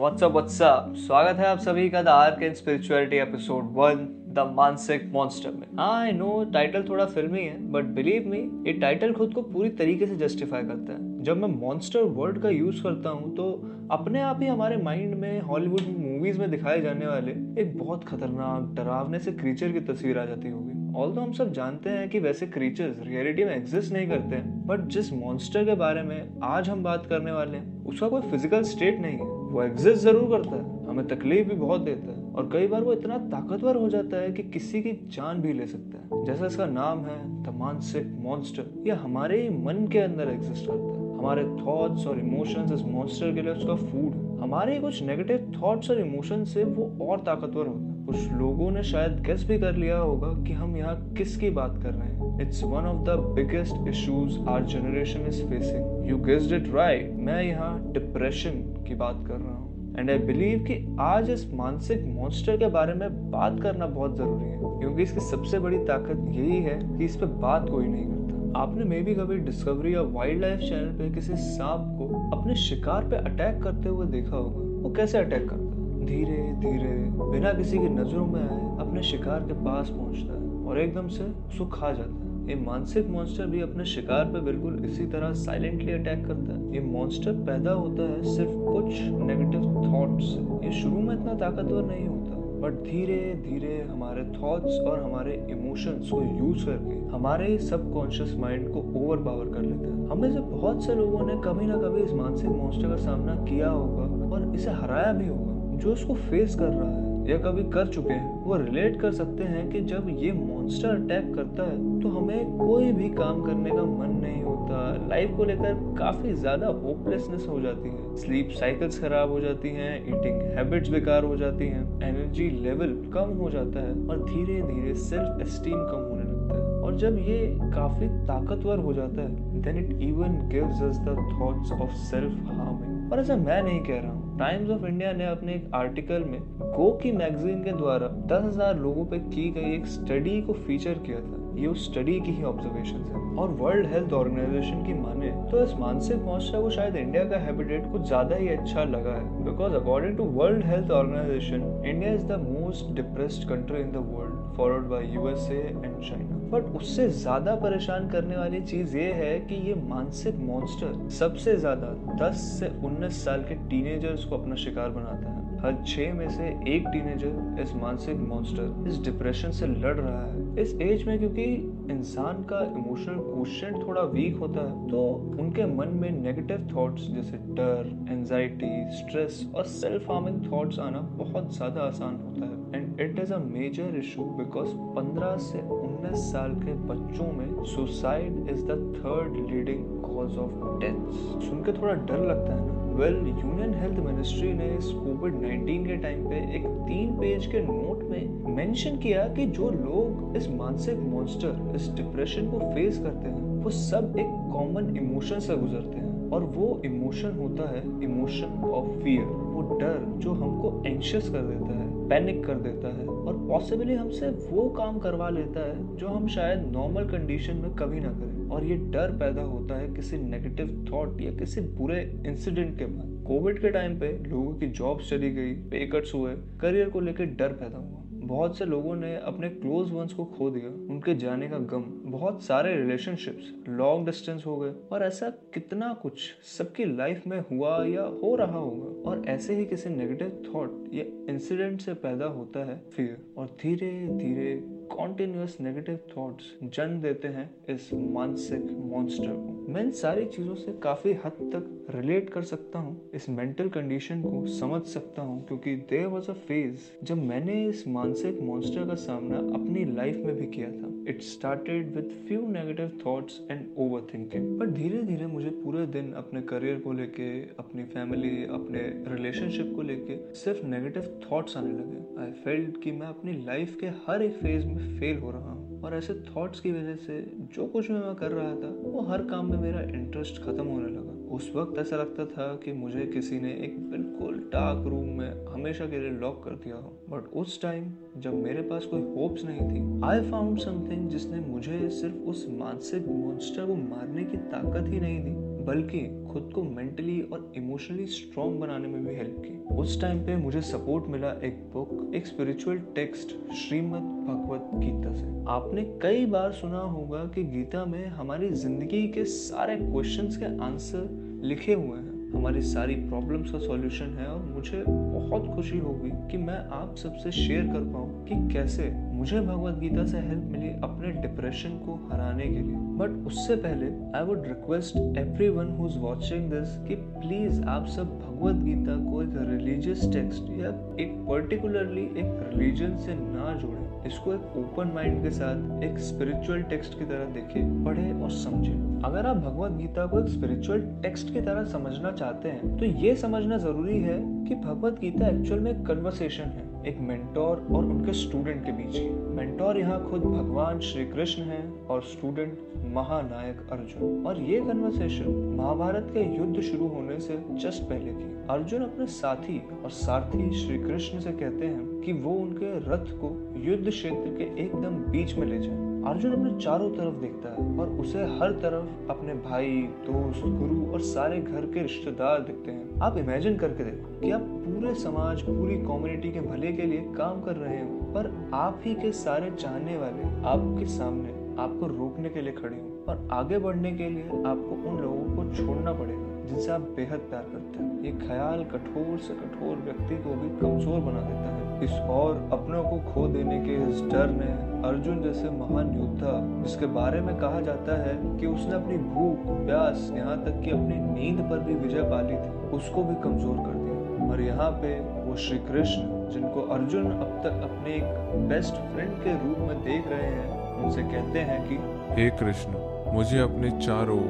WhatsApp WhatsApp स्वागत है आप सभी का the arc and spirituality episode one the मानसिक मॉन्स्टर में। आई नो टाइटल थोड़ा फिल्मी है बट बिलीव मी ये टाइटल खुद को पूरी तरीके से जस्टिफाई करता है। जब मैं मॉन्स्टर वर्ड का यूज़ करता हूँ तो अपने आप ही हमारे माइंड में हॉलीवुड मूवीज़ में दिखाए जाने वाले एक बहुत खतरनाक, डरावने से क्रीचर की तस्वीर आ जाती होगी। ऑल हम सब जानते हैं कि वैसे क्रीचर्स रियलिटी में एग्जिस्ट नहीं करते बट जिस मॉन्स्टर के बारे में आज हम बात करने वाले हैं, उसका कोई फ़िज़िकल स्टेट नहीं है। वो एग्जिस्ट ज़रूर करता है, हमें तकलीफ़ भी बहुत देता है, और कई बार वो इतना ताकतवर हो जाता है कि किसी की जान भी ले सकता है। जैसा इसका नाम है द मानसिक मॉन्स्टर ये हमारे ही मन के अंदर एग्जिस्ट करता है। हमारे थॉट्स और इमोशंस इस मॉन्स्टर के लिए उसका फ़ूड हमारे कुछ नेगेटिव थॉट्स और इमोशन से वो और ताकतवर होता है। कुछ लोगों ने शायद गेस भी कर लिया होगा कि हम यहाँ किसकी बात कर रहे हैं। It's one of the biggest issues our generation is facing you guessed it right मैं यहाँ डिप्रेशन की बात कर रहा हूँ। एंड आई बिलीव कि आज इस मानसिक मॉन्स्टर के बारे में बात करना बहुत ज़रूरी है, क्योंकि इसकी सबसे बड़ी ताकत यही है कि इस पर बात कोई नहीं करता। आपने मे भी कभी डिस्कवरी या वाइल्ड लाइफ चैनल पे किसी सांप को अपने शिकार पे अटैक करते हुए देखा होगा। वो कैसे अटैक करता धीरे धीरे, बिना किसी की नज़रों में आए, अपने शिकार के पास पहुँचता है और एकदम से उसको खा जाता है। ये मानसिक मॉन्स्टर भी अपने शिकार पे बिल्कुल इसी तरह साइलेंटली अटैक करता है। ये मॉन्स्टर पैदा होता है सिर्फ़ कुछ नेगेटिव थॉट्स से। ये शुरू में इतना ताकतवर नहीं होता बट धीरे धीरे हमारे थॉट्स और हमारे इमोशंस को यूज़ करके हमारे सबकॉन्शियस माइंड को ओवर पावर कर लेता है। हमें से बहुत से लोगों ने कभी ना कभी इस मानसिक मॉन्स्टर का सामना किया होगा और इसे हराया भी होगा। जो उसको फेस कर रहा है, या कभी कर चुके हैं, वो रिलेट कर सकते हैं कि जब ये मॉन्स्टर अटैक करता है तो हमें कोई भी काम करने का मन नहीं होता। लाइफ को लेकर काफ़ी ज़्यादा होपलेसनेस हो जाती है। स्लीप साइकिल्स खराब हो जाती हैं ईटिंग हैबिट्स बेकार हो जाती हैं एनर्जी लेवल कम हो जाता है, और धीरे धीरे सेल्फ एस्टीम कम होने लगता है। और जब ये काफ़ी ताकतवर हो जाता है then it even gives us the thoughts of self harming और ऐसा मैं नहीं कह रहा हूँ। टाइम्स ऑफ़ इंडिया ने अपने एक आर्टिकल में गो की मैगजीन के द्वारा दस हज़ार लोगों पे की गई एक स्टडी को फीचर किया था। ये उस स्टडी की ही ऑब्जर्वेशन है। और वर्ल्ड हेल्थ ऑर्गेनाइजेशन की माने तो इस मानसिक मॉन्स्टर को शायद इंडिया का हैबिटेट कुछ ज़्यादा ही अच्छा लगा है। Because according to World Health Organization India is the most depressed country in the world followed by USA and China but उससे ज़्यादा परेशान करने वाली चीज़ ये है कि ये मानसिक मॉन्स्टर सबसे ज़्यादा 10 से 19 साल के टीनेजर्स को अपना शिकार बनाता है। हर छह में से एक टीनेजर इस मानसिक मॉन्स्टर इस डिप्रेशन से लड़ रहा है। इस एज में क्योंकि इंसान का इमोशनल क्वेश्चन थोड़ा वीक होता है तो उनके मन में नेगेटिव थॉट्स जैसे डर एंजाइटी स्ट्रेस और सेल्फ हार्मिंग थॉट्स आना बहुत ज़्यादा आसान होता है। And it is a major issue because 15 से 19 साल के बच्चों में suicide is the third leading cause of death सुन के थोड़ा डर लगता है ना? वेल यूनियन हेल्थ मिनिस्ट्री ने इस कोविड 19 के टाइम पे एक तीन पेज के नोट में मेंशन किया कि जो लोग इस मानसिक मॉन्स्टर इस डिप्रेशन को फेस करते हैं, वो सब एक कॉमन इमोशन से गुजरते हैं। और वो इमोशन होता है इमोशन ऑफ़ फियर वो डर जो हमको एंशियस कर देता है। पैनिक कर देता है और पॉसिबली हमसे वो काम करवा लेता है जो हम शायद नॉर्मल कंडीशन में कभी ना करें। और ये डर पैदा होता है किसी नेगेटिव थॉट या किसी बुरे इंसिडेंट के बाद। कोविड के टाइम पे लोगों की जॉब चली गई पे कट्स हुए करियर को लेकर डर पैदा हुआ। बहुत से लोगों ने अपने क्लोज वंस को खो दिया, उनके जाने का गम, बहुत सारे रिलेशनशिप्स लॉन्ग डिस्टेंस हो गए, और ऐसा कितना कुछ सबकी लाइफ में हुआ या हो रहा होगा, और ऐसे ही किसी नेगेटिव थॉट या इंसिडेंट से पैदा होता है फिर और धीरे धीरे कॉन्टिन्यूस नेगेटिव थॉट्स जन्म देते हैं इस मानसिक मॉन्स्टर को। मैं इन सारी चीज़ों से काफ़ी हद तक रिलेट कर सकता हूँ, इस मेंटल कंडीशन को समझ सकता हूँ, क्योंकि देर वॉज़ अ फ़ेज़ जब मैंने इस मानसिक मॉन्स्टर का सामना अपनी लाइफ में भी किया था। It started with few negative thoughts and over thinking but धीरे धीरे मुझे पूरे दिन अपने करियर को लेके, अपनी फैमिली अपने रिलेशनशिप को लेके सिर्फ़ नेगेटिव थॉट्स आने लगे। आई फेल्ट कि मैं अपनी लाइफ के हर एक फ़ेज़ में फेल हो रहा हूँ। और ऐसे थॉट्स की वजह से जो कुछ मैं कर रहा था, वो हर काम में मेरा इंटरेस्ट खत्म होने लगा। उस वक्त ऐसा लगता था कि मुझे किसी ने एक बिल्कुल डार्क रूम में हमेशा के लिए लॉक कर दिया हो। बट उस टाइम जब मेरे पास कोई होप्स नहीं थी आई फाउंड समथिंग जिसने मुझे सिर्फ़ उस मानसिक मॉन्स्टर को मारने की ताकत ही नहीं दी, बल्कि खुद को मेंटली और इमोशनली स्ट्रॉन्ग बनाने में भी हेल्प की। उस टाइम पे मुझे सपोर्ट मिला एक बुक एक स्पिरिचुअल टेक्स्ट श्रीमद भगवत गीता से। आपने कई बार सुना होगा कि गीता में हमारी ज़िंदगी के सारे क्वेश्चंस के आंसर लिखे हुए हैं। हमारी सारी प्रॉब्लम्स का सॉल्यूशन है और मुझे बहुत खुशी होगी कि मैं आप सबसे शेयर कर पाऊँ कि कैसे मुझे भगवत गीता से हेल्प मिली अपने डिप्रेशन को हराने के लिए। बट उससे पहले I would request everyone who this कि प्लीज़ आप सब भगवत गीता को एक रिलीजियस टेक्स्ट या एक पर्टिकुलरली एक रिलीजन से ना जोड़ें। इसको एक ओपन माइंड के साथ, एक स्पिरिचुअल टेक्स्ट की तरह देखें, पढ़े और समझे। अगर आप भगवत गीता को एक स्पिरिचुअल टेक्स्ट की तरह समझना चाहते हैं तो ये समझना ज़रूरी है कि भगवत गीता एक्चुअल में कन्वर्सेशन है। एक मेंटोर और उनके स्टूडेंट के बीच की। मेंटोर यहाँ खुद भगवान श्री कृष्ण है और स्टूडेंट महानायक अर्जुन। और ये कन्वर्सेशन महाभारत के युद्ध शुरू होने से जस्ट पहले थी अर्जुन अपने साथी और सारथी श्री कृष्ण से कहते हैं कि वो उनके रथ को युद्ध क्षेत्र के एकदम बीच में ले जाए। अर्जुन अपने चारों तरफ़ देखता है और उसे हर तरफ़ अपने भाई, दोस्त, गुरु और सारे घर के रिश्तेदार दिखते हैं। आप इमेजिन करके देखो कि आप पूरे समाज, पूरी कम्युनिटी के भले के लिए काम कर रहे हो, पर आप ही के सारे चाहने वाले आपके सामने आपको रोकने के लिए खड़े हो और आगे बढ़ने के लिए आपको उन लोगों को छोड़ना पड़ेगा। जिनसे आप बेहद प्यार करते हैं। ये ख्याल कठोर से कठोर व्यक्ति को भी कमज़ोर बना देता है। इस और अपनों को खो देने के इस डर ने अर्जुन जैसे महान योद्धा, जिसके बारे में कहा जाता है कि उसने अपनी भूख, प्यास, यहाँ तक कि अपनी नींद पर भी विजय पा ली थी, उसको भी कमज़ोर कर दिया। और यहाँ पे वो श्री कृष्ण जिनको अर्जुन अब तक अपने एक बेस्ट फ्रेंड के रूप में देख रहे हैं, उनसे कहते हैं कि, हे कृष्ण, मुझे अपने चारों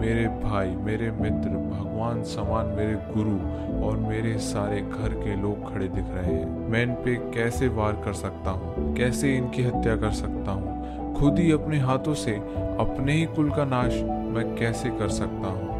मेरे भाई, मेरे मित्र, भगवान समान मेरे गुरु और मेरे सारे घर के लोग खड़े दिख रहे हैं। मैं इन पे कैसे वार कर सकता हूँ? कैसे इनकी हत्या कर सकता हूँ? खुद ही अपने हाथों से, अपने ही कुल का नाश मैं कैसे कर सकता हूँ?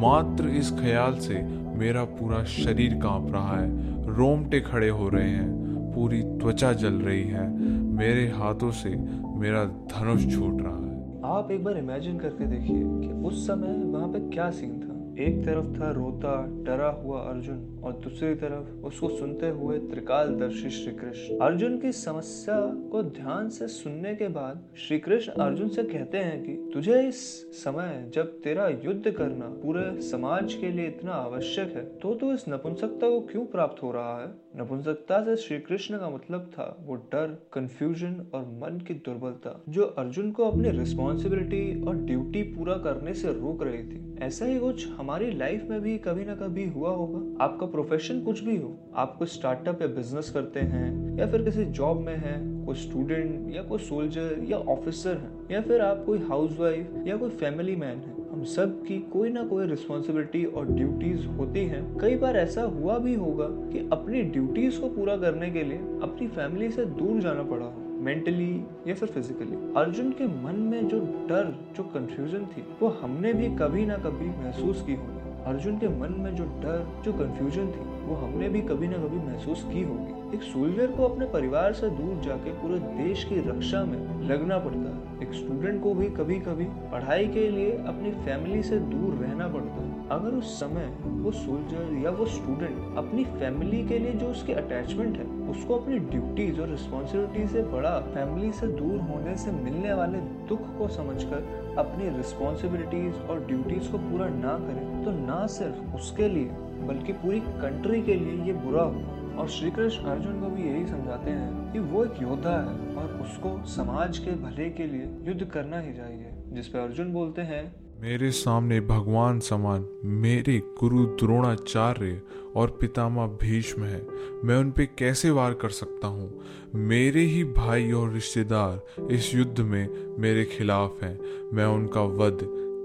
मात्र इस ख्याल से मेरा पूरा शरीर काँप रहा है। रोमटे खड़े हो रहे हैं। पूरी त्वचा जल रही है। मेरे हाथों से मेरा धनुष छूट रहा है। आप एक बार इमेजिन करके देखिए कि उस समय वहाँ पे क्या सीन था। एक तरफ़ था रोता, डरा हुआ अर्जुन, और दूसरी तरफ़ उसको सुनते हुए त्रिकालदर्शी श्री कृष्ण अर्जुन की समस्या को ध्यान से सुनने के बाद श्री कृष्ण अर्जुन से कहते हैं कि, तुझे इस समय जब तेरा युद्ध करना पूरे समाज के लिए इतना आवश्यक है तो तू इस नपुंसकता को क्यों प्राप्त हो रहा है? नपुंसकता से श्री कृष्ण का मतलब था वो डर कंफ्यूजन और मन की दुर्बलता, जो अर्जुन को अपनी रिस्पॉन्सिबिलिटी और ड्यूटी पूरा करने से रोक रही थी। ऐसा ही कुछ हमारी लाइफ में भी कभी ना कभी हुआ होगा। आपका प्रोफेशन कुछ भी हो, आप कोई स्टार्टअप या बिज़नेस करते हैं, या फिर किसी जॉब में है, कोई स्टूडेंट या कोई सोल्जर या ऑफिसर है, या फिर आप कोई हाउसवाइफ या कोई फैमिली मैन है, हम सब की कोई ना कोई रिस्पॉन्सिबिलिटी और ड्यूटीज़ होती हैं। कई बार ऐसा हुआ भी होगा कि अपनी ड्यूटीज़ को पूरा करने के लिए अपनी फैमिली से दूर जाना पड़ा हो। मेंटली या फिर फिजिकली अर्जुन के मन में जो डर, जो कंफ्यूजन थी, वो हमने भी कभी ना कभी महसूस की होगी। अर्जुन के मन में जो डर, जो कंफ्यूजन थी, वो हमने भी कभी ना कभी महसूस की होगी। एक सोल्जर को अपने परिवार से दूर जाके पूरे देश की रक्षा में लगना पड़ता है। एक स्टूडेंट को भी कभी कभी पढ़ाई के लिए अपनी फैमिली से दूर रहना पड़ता है। अगर उस समय वो सोल्जर या वो स्टूडेंट अपनी फैमिली के लिए जो उसकी अटैचमेंट है, उसको अपनी ड्यूटीज़ और रिस्पॉन्सिबिलिटी से बड़ा फैमिली से दूर होने से मिलने वाले दुख को समझकर अपनी रिस्पॉन्सिबिलिटीज और ड्यूटीज़ को पूरा ना करे तो ना सिर्फ़ उसके लिए, बल्कि पूरी कंट्री के लिए ये बुरा हो। और श्री कृष्ण अर्जुन को भी यही समझाते हैं कि वो एक योद्धा है और उसको समाज के भले के लिए युद्ध करना ही चाहिए, जिस पे अर्जुन बोलते हैं मेरे सामने भगवान समान, मेरे गुरु द्रोणाचार्य और पितामह भीष्म है। मैं उन पे कैसे वार कर सकता हूँ? मेरे ही भाई और रिश्तेदार इस युद्ध में मेरे खिलाफ हैं। मैं उनका वध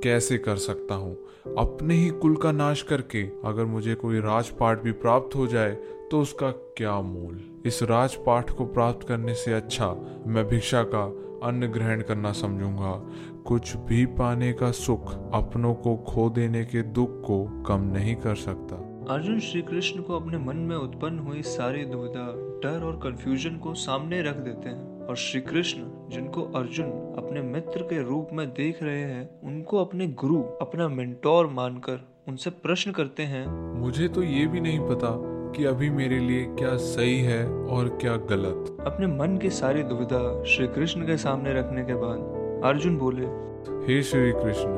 कैसे कर सकता हूँ? अपने ही कुल का नाश करके अगर मुझे कोई राजपाट भी प्राप्त हो जाए तो उसका क्या मूल? इस राजपाठ को प्राप्त करने से अच्छा मैं भिक्षा का अन्न ग्रहण करना समझूँगा। कुछ भी पाने का सुख अपनों को खो देने के दुख को कम नहीं कर सकता। अर्जुन श्री कृष्ण को अपने मन में उत्पन्न हुई सारी दुविधा डर और कंफ्यूजन को सामने रख देते हैं और श्री कृष्ण जिनको अर्जुन अपने मित्र के रूप में देख रहे हैं उनको अपने गुरु अपना मेंटोर मानकर उनसे प्रश्न करते हैं मुझे तो ये भी नहीं पता कि अभी मेरे लिए क्या सही है और क्या गलत। अपने मन की सारी दुविधा श्री कृष्ण के सामने रखने के बाद अर्जुन बोले हे श्री कृष्ण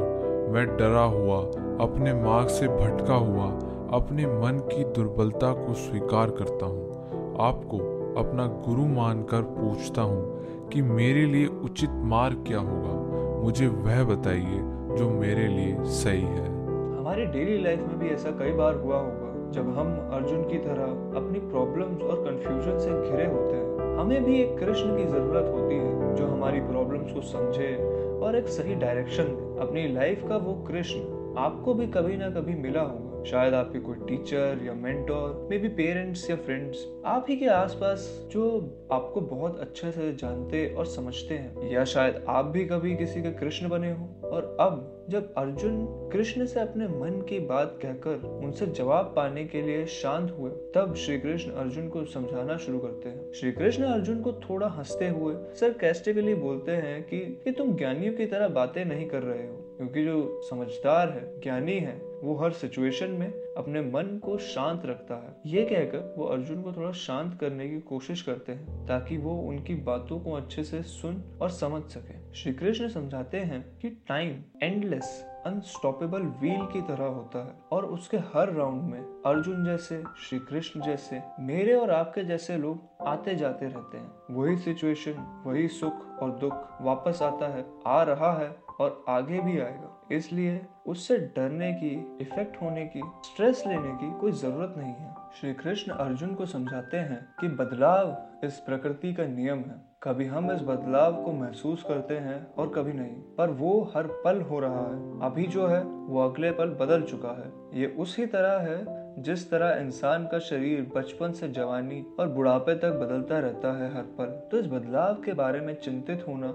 मैं डरा हुआ अपने मार्ग से भटका हुआ अपने मन की दुर्बलता को स्वीकार करता हूँ। आपको अपना गुरु मानकर पूछता हूँ कि मेरे लिए उचित मार्ग क्या होगा। मुझे वह बताइए जो मेरे लिए सही है। हमारे डेली लाइफ में भी ऐसा कई बार हुआ होगा जब हम अर्जुन की तरह अपनी प्रॉब्लम्स और कंफ्यूजन से घिरे होते हैं। हमें भी एक कृष्ण की ज़रूरत होती है हमारी प्रॉब्लम्स को समझे और एक सही डायरेक्शन दे। अपनी लाइफ का वो कृष्ण आपको भी कभी ना कभी मिला होगा। शायद आपके कोई टीचर या मेंटोर मे बी पेरेंट्स या फ्रेंड्स आप ही के आसपास जो आपको बहुत अच्छे से जानते और समझते हैं। या शायद आप भी कभी किसी के कृष्ण बने हो। और अब जब अर्जुन कृष्ण से अपने मन की बात कहकर उनसे जवाब पाने के लिए शांत हुए तब श्री कृष्ण अर्जुन को समझाना शुरू करते हैं। श्री कृष्ण अर्जुन को थोड़ा हँसते हुए सरकेस्टिकली बोलते हैं कि, कि तुम ज्ञानियों की तरह बातें नहीं कर रहे हो क्योंकि जो समझदार है ज्ञानी है वो हर सिचुएशन में अपने मन को शांत रखता है। ये कहकर वो अर्जुन को थोड़ा शांत करने की कोशिश करते हैं, ताकि वो उनकी बातों को अच्छे से सुन और समझ सके। श्री कृष्ण समझाते हैं कि टाइम एंडलेस अनस्टॉपेबल व्हील की तरह होता है और उसके हर राउंड में अर्जुन जैसे, श्री कृष्ण जैसे, मेरे और आपके जैसे लोग आते जाते रहते हैं। वही सिचुएशन वही सुख और दुख वापस आता है, आ रहा है और आगे भी आएगा। इसलिए उससे डरने की इफ़ेक्ट होने की स्ट्रेस लेने की कोई ज़रूरत नहीं है। श्री कृष्ण अर्जुन को समझाते हैं कि बदलाव इस प्रकृति का नियम है। कभी हम इस बदलाव को महसूस करते हैं और कभी नहीं, पर वो हर पल हो रहा है। अभी जो है, वो अगले पल बदल चुका है। ये उसी तरह है, जिस तरह इंसान का शरीर बचपन से जवानी और बुढ़ापे तक बदलता रहता है हर पल। तो इस बदलाव के बारे में चिंतित होना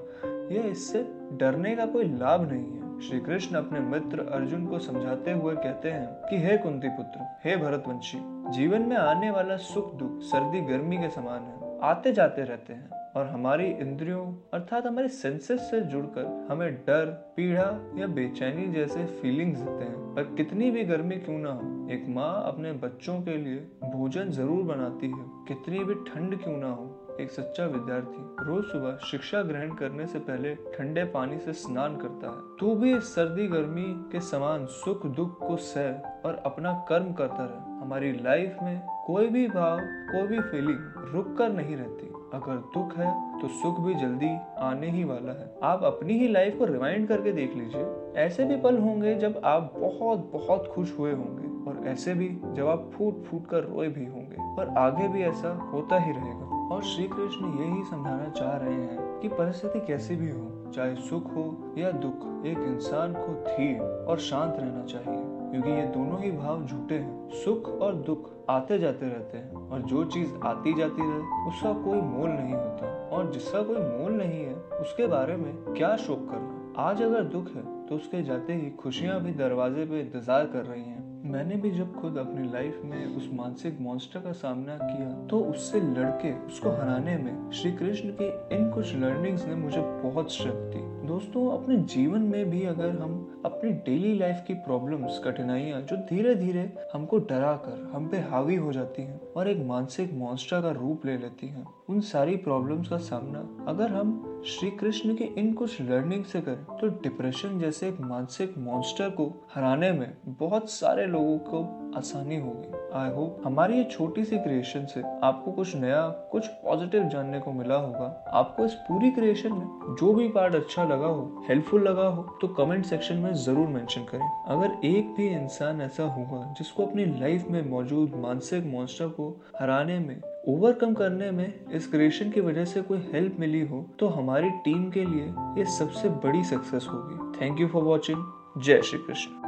यह इससे डरने का कोई लाभ नहीं है। श्री कृष्ण अपने मित्र अर्जुन को समझाते हुए कहते हैं कि हे कुंती पुत्र हे भरतवंशी, जीवन में आने वाला सुख दुख, सर्दी, गर्मी के समान है। आते जाते रहते हैं और हमारी इंद्रियों, अर्थात हमारे सेंसेस से जुड़कर हमें डर, पीड़ा या बेचैनी जैसे फीलिंग्स देते हैं। पर कितनी भी गर्मी क्यों ना हो, एक माँ अपने बच्चों के लिए भोजन ज़रूर बनाती है। कितनी भी ठंड क्यों ना हो एक सच्चा विद्यार्थी रोज सुबह शिक्षा ग्रहण करने से पहले ठंडे पानी से स्नान करता है। तू भी सर्दी गर्मी के समान सुख दुख को सह और अपना कर्म करता रहे। हमारी लाइफ में कोई भी भाव, कोई भी फीलिंग रुक कर नहीं रहती। अगर दुख है तो सुख भी जल्दी आने ही वाला है। आप अपनी ही लाइफ को रिमाइंड करके देख लीजिए। ऐसे भी पल होंगे जब आप बहुत बहुत खुश हुए होंगे। और ऐसे भी जब आप फूट फूट कर रोए भी होंगे। पर आगे भी ऐसा होता ही रहेगा। और श्री कृष्ण यही समझाना चाह रहे हैं कि परिस्थिति कैसी भी हो, चाहे सुख हो या दुख, एक इंसान को धीर और शांत रहना चाहिए। क्योंकि ये दोनों ही भाव झूठे हैं। सुख और दुख आते जाते रहते हैं और जो चीज़ आती जाती रहे, उसका कोई मोल नहीं होता। और जिसका कोई मोल नहीं है, उसके बारे में क्या शोक करना? आज अगर दुख है तो उसके जाते ही खुशियाँ भी दरवाजे पे इंतज़ार कर रही हैं। मैंने भी जब खुद अपनी लाइफ में उस मानसिक मॉन्स्टर का सामना किया तो उससे लड़के, उसको हराने में श्री कृष्ण की इन कुछ लर्निंग्स ने मुझे बहुत स्ट्रेंथ दी। दोस्तों, अपने जीवन में भी अगर हम अपनी डेली लाइफ की प्रॉब्लम्स कठिनाइयाँ जो धीरे धीरे हमको डरा कर हम पे हावी हो जाती हैं और एक मानसिक मॉन्स्टर का रूप ले लेती हैं। उन सारी प्रॉब्लम्स का सामना अगर हम श्री कृष्ण के इन कुछ लर्निंग से करें तो डिप्रेशन जैसे एक मानसिक मॉन्स्टर को हराने में बहुत सारे लोगों को आसानी होगी। आई होप हमारी ये छोटी सी क्रिएशन से आपको कुछ नया, कुछ पॉजिटिव जानने को मिला होगा। आपको इस पूरी क्रिएशन में जो भी पार्ट अच्छा लगा हो हेल्पफुल लगा हो तो कमेंट सेक्शन में ज़रूर मेंशन करें। अगर एक भी इंसान ऐसा होगा जिसको अपनी लाइफ में मौजूद मानसिक मॉन्स्टर को हराने में ओवरकम करने में इस क्रिएशन की वजह से कोई हेल्प मिली हो तो हमारी टीम के लिए ये सबसे बड़ी सक्सेस होगी। थैंक यू फॉर वॉचिंग जय श्री कृष्ण।